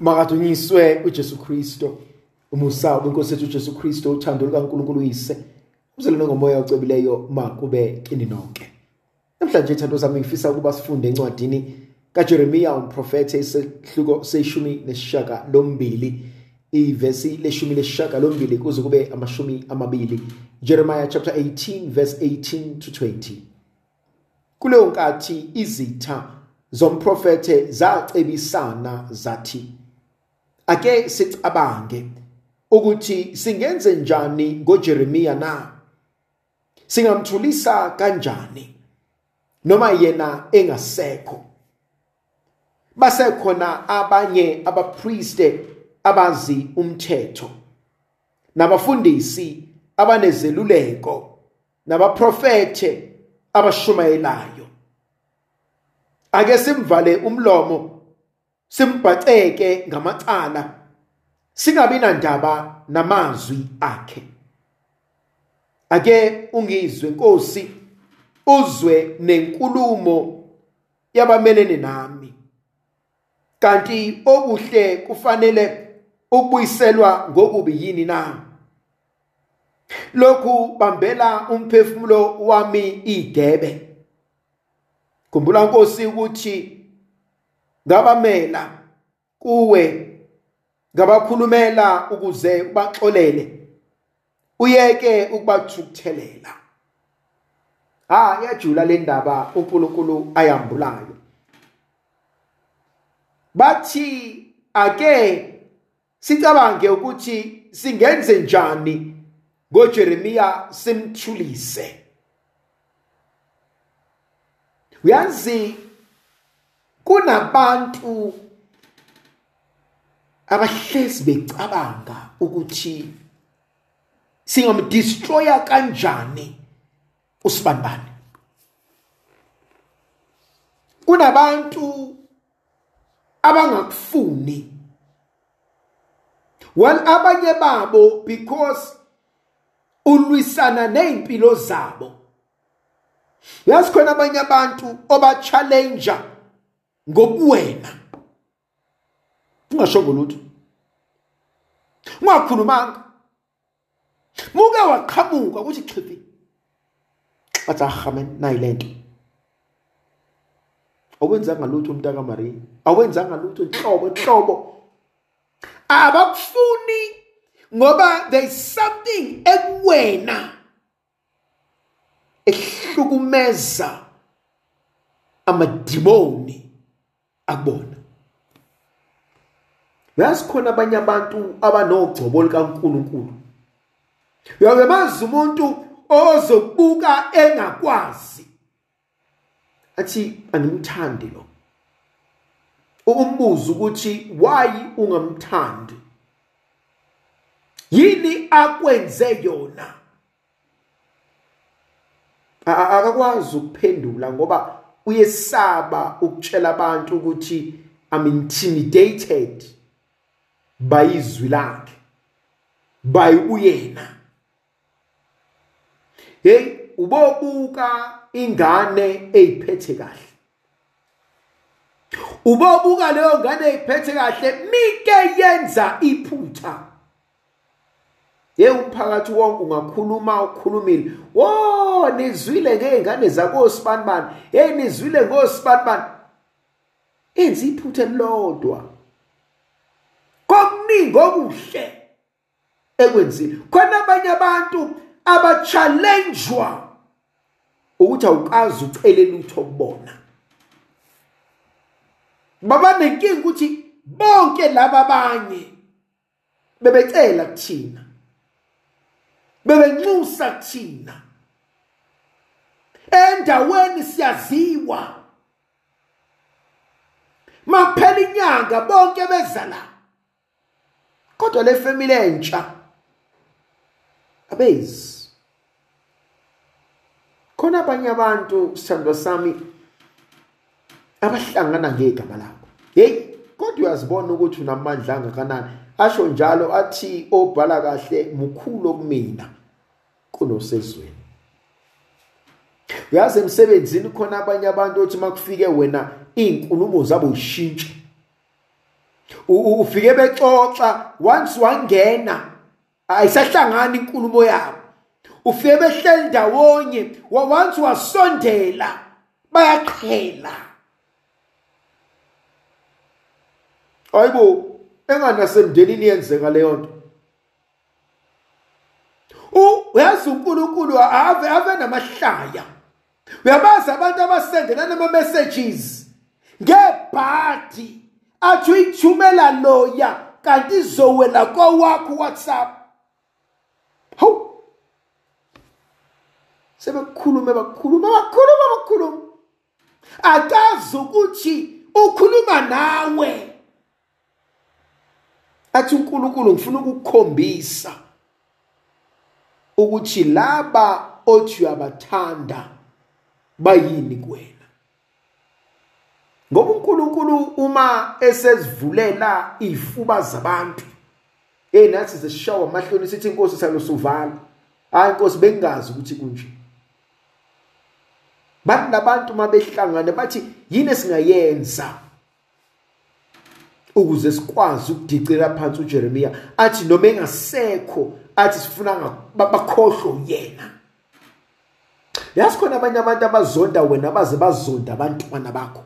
makadunyiswe uJesu Kristo umusa wenkosi yethu uJesu Kristo uthando lukaNkulunkulu uyise. Uzalwane ngomoya ocebileyo makube kini nonke. Namhlanje ithando sami ngifisa ukuba sifunde encwadini kaJeremiya umprofete isehluko seshumi nesishaka lombili ivesi leshumi lesishaka lombili kuze kube amashumi amabili. Jeremiah chapter 18 verse 18 to 20 kuleyo nkathi izitha zomprofete zacebisana zathi ake sicabange ukuthi singenze njani ngoJeremiya na? Singamthulisa kanjani? Noma yena engasekho? Basekhona abanye abapriste abazi umthetho nabafundisi abanezeluleko nabaprofete abashumayelayo. Ake simvale umlomo simbhaceke ngamacala singabi nandaba namazwi akhe. Ake ungizwe Nkosi uzwe nenkulumo yabamelene nami. Kanti okuhle kufanele ukubuyiselwa ngokubi yini na? Lokhu bambela umphefumulo wami igebe. Khumbula Nkosi ukuthi ngabamela kuwe ngabakhulumela ukuze ubaxolele uyeke ukubathukuthelela. Ha yajula le ndaba uNkulunkulu ayambulayo. Bathi ake sicabange ukuthi singenze njani ngoJeremiya simthulise. Uyazi kunabantu abahlezi becabanga ukuthi singamdestroya kanjani usibanibani kunabantu abangakufuni. Well abanye babo because ulwisana nezimpilo zabo. Yazi khona abanye abantu oba challenge ngobuwena ungasho ngolutho ungakhulumanga muke waqhamuka ukuthi chifi bathi ahamen nayilento awenzanga lutho umntaka Maria awenzanga lutho inhlobo inhlobo abakufuni ngoba there is something ekuwena ehlukumeza amadimoni. Akubona yazi khona abanye abantu abanogcobo likaNkuluNkulu. Uyabe mazi umuntu ozobuka engakwazi. Athi angimthandi lo. Umbuzo ukuthi why ungamthandi? Yini akwenze yona? Akakwazi ukuphendula ngoba uyesaba ukutshela abantu ukuthi i'm intimidated by izwi lakhe by uyena. Hey ubobuka ingane eyiphethe kahle. Ubobuka leyo ngane eyiphethe kahle mike yenza iphutha. Ye umphakathi wonke ungakhuluma ukhulumile. Wo nizwile ngezingane zakosibanibani hey nizwile ngosibanibani enza iphutha elilodwa. Kokuningi okuhle ekwenzile. Khona abanye abantu abachallengewa ukuthi awukazi ucele lutho kubona. Baba nenkingi ukuthi bonke laba abanye bebecela kuthina. Bebenxusa kuthina endaweni siyaziwa. Makuphela inyanga bonke beza la. Kodwa le family entsha abezi. Khona abanye abantu sithando sami abahlangana ngegama lakho hey kodwa uyazibona ukuthi unamandla angakanani? Asho njalo athi obhala kahle mukhulu kumina. Kunosezweni. Uyazi emsebenzini khona abanye abantu othi makufike wena izinkulumo zabo ushintshe ufike bexoxa once wangena ayisahlangani inkulumo yabo. Ufike behleli ndawonye once wasondela bayaqhela. Ayibo enganasemndenini yenzeka leyo nto. Uyazi uNkulunkulu ave ave namahlaya. Uyabazi abantu abasendelana ama messages. Ngebhadi athi uyithumela loya kanti izowela kowakho WhatsApp. Hawu. Sebekhuluma bakhuluma bakhuluma bakhuluma. Akazi ukuthi ukhuluma nawe. Athi uNkulunkulu ngifuna ukukukhombisa. Ukuthi laba othi uyabathanda bayini kuwena? Ngoba uNkulunkulu uma esezivulela izifuba zabantu hey nathi sesishawa amahloni sithi inkosi salosuvala hayi inkosi bengazi ukuthi kunje. Bathi labantu mabehlangana bathi yini esingayenza? Ukuze sikwazi ukudicela phansi uJeremia athi noma engasekho athi sifuna bakhohlwe yena yazi khona abanye abantu abazonda wena baze bazonda abantwana bakho.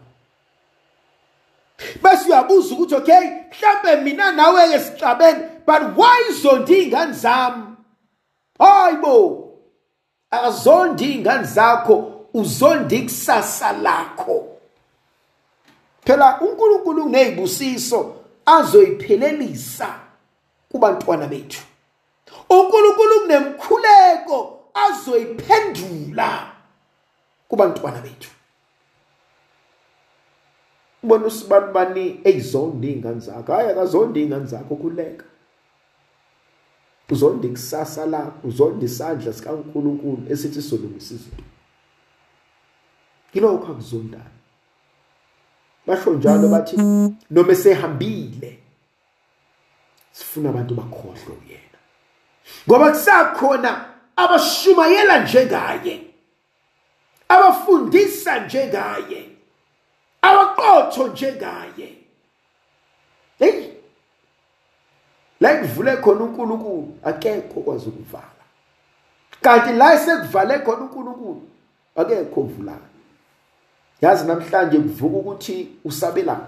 Bese uyabuza ukuthi okay mhlambe mina nawe ke sixabene but why zonda izingane zami? Hayibo akazondi izingane zakho uzonda ikusasa lakho. Phela uNkulunkulu unezibusiso azoyiphelelisa kubantwana bethu. uNkulunkulu kunemkhuleko azoyiphendula kubantwana bethu. Ubona usibanibani eyizonda izingane zakho. Hayi akazonda izingane zakho khuleka uzonda ikusasa lakho uzonda isandla sikaNkulunkulu esithi solungisa izinto. Kilokho akuzondayo. Basho njalo bathi noma esehambile sifuna abantu bakhohlwe yena ngoba kusakhona abashumayela njengaye abafundisa njengaye abaqotho njengaye. Hey! La kuvule khona uNkulunkulu akekho kwazi ukuvala. Kanti la sekuvale khona uNkulunkulu akekho ovulayo yazi namhlanje kuvuka ukuthi usabelana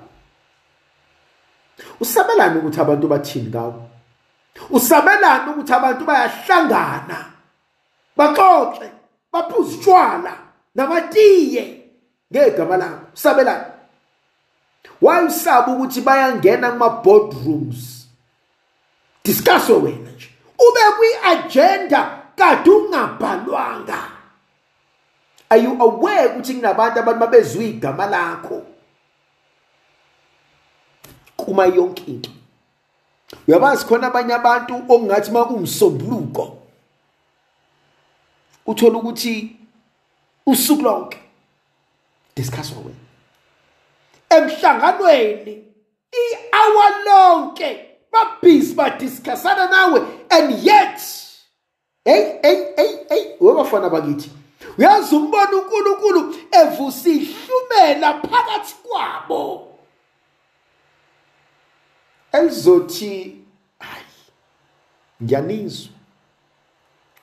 usabelana ukuthi abantu bathini ngawo usabelana ukuthi abantu bayahlangana baxoxe baphuza utshwala namatiye ngegama lakho usabelana wayusaba ukuthi bayangena kuma boardrooms discusswe wena nje. Ube kwi-agenda kade ungabhalwanga. Are you aware ukuthi kunabantu abantu babezwe igama lakho? Kuma yonke into. Uyabazi khona abanye abantu okungathi makumsombuluko uthola ukuthi usuku lonke discuss wena. Emhlanganweni i-hour lonke babhizi badiscussana nawe and yet hey hey hey hey webafana bakithi? Uyazi umbona uNkulunkulu evusa ihlumela phakathi kwabo. Elizothi hayi ngiyanizwa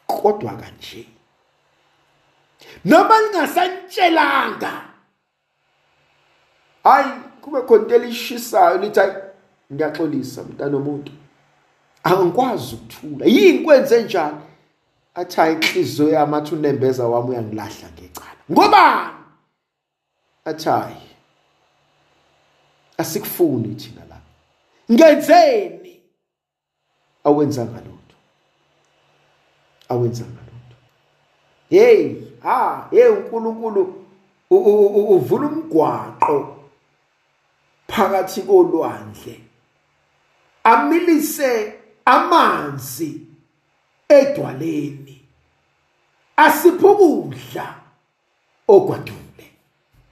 kodwa kanje. Noma lingasantshelanga hayi kube khona into elishisayo lithi hayi ngiyaxolisa mntana omuntu angikwazi ukuthula. Yini kwenze njani athi hayi inhliziyo yami athi unembeza wami uyangilahla ngecala. Ngobani? Athi hayi asikufuni thina la. Ngenzeni? Awenzanga lutho awenzanga lutho hey ha hey uNkulunkulu uvula umgwaqo phakathi kolwandle. Amilise amanzi. Edwaleni. Asiphukudla ogwadule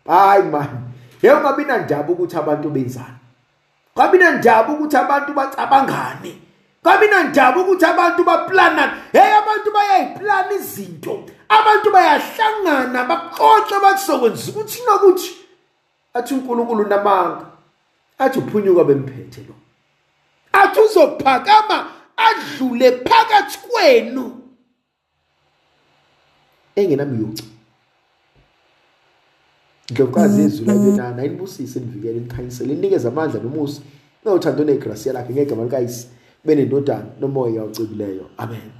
hayi man. Yongabi nandaba ukuthi abantu benzani? Kabi nandaba ukuthi abantu bacabangane? Kabi nandaba ukuthi abantu baplanana hey abantu bayayiplana izinto. Abantu bayahlangana baqoqa bathi sokwenza ukuthi nokuthi. Athi uNkulunkulu namanga athi uphunyuka bemphethe lo. Athi uzophakama adlule phakathi kwenu. Engenamyucu Ndlovukazi yezwi labenana inibusise nivikele nikhanyisele inikeze amandla nomusa nothando negracia lakhe ngegama likayise benendodana nomoya ocebileyo. Amen.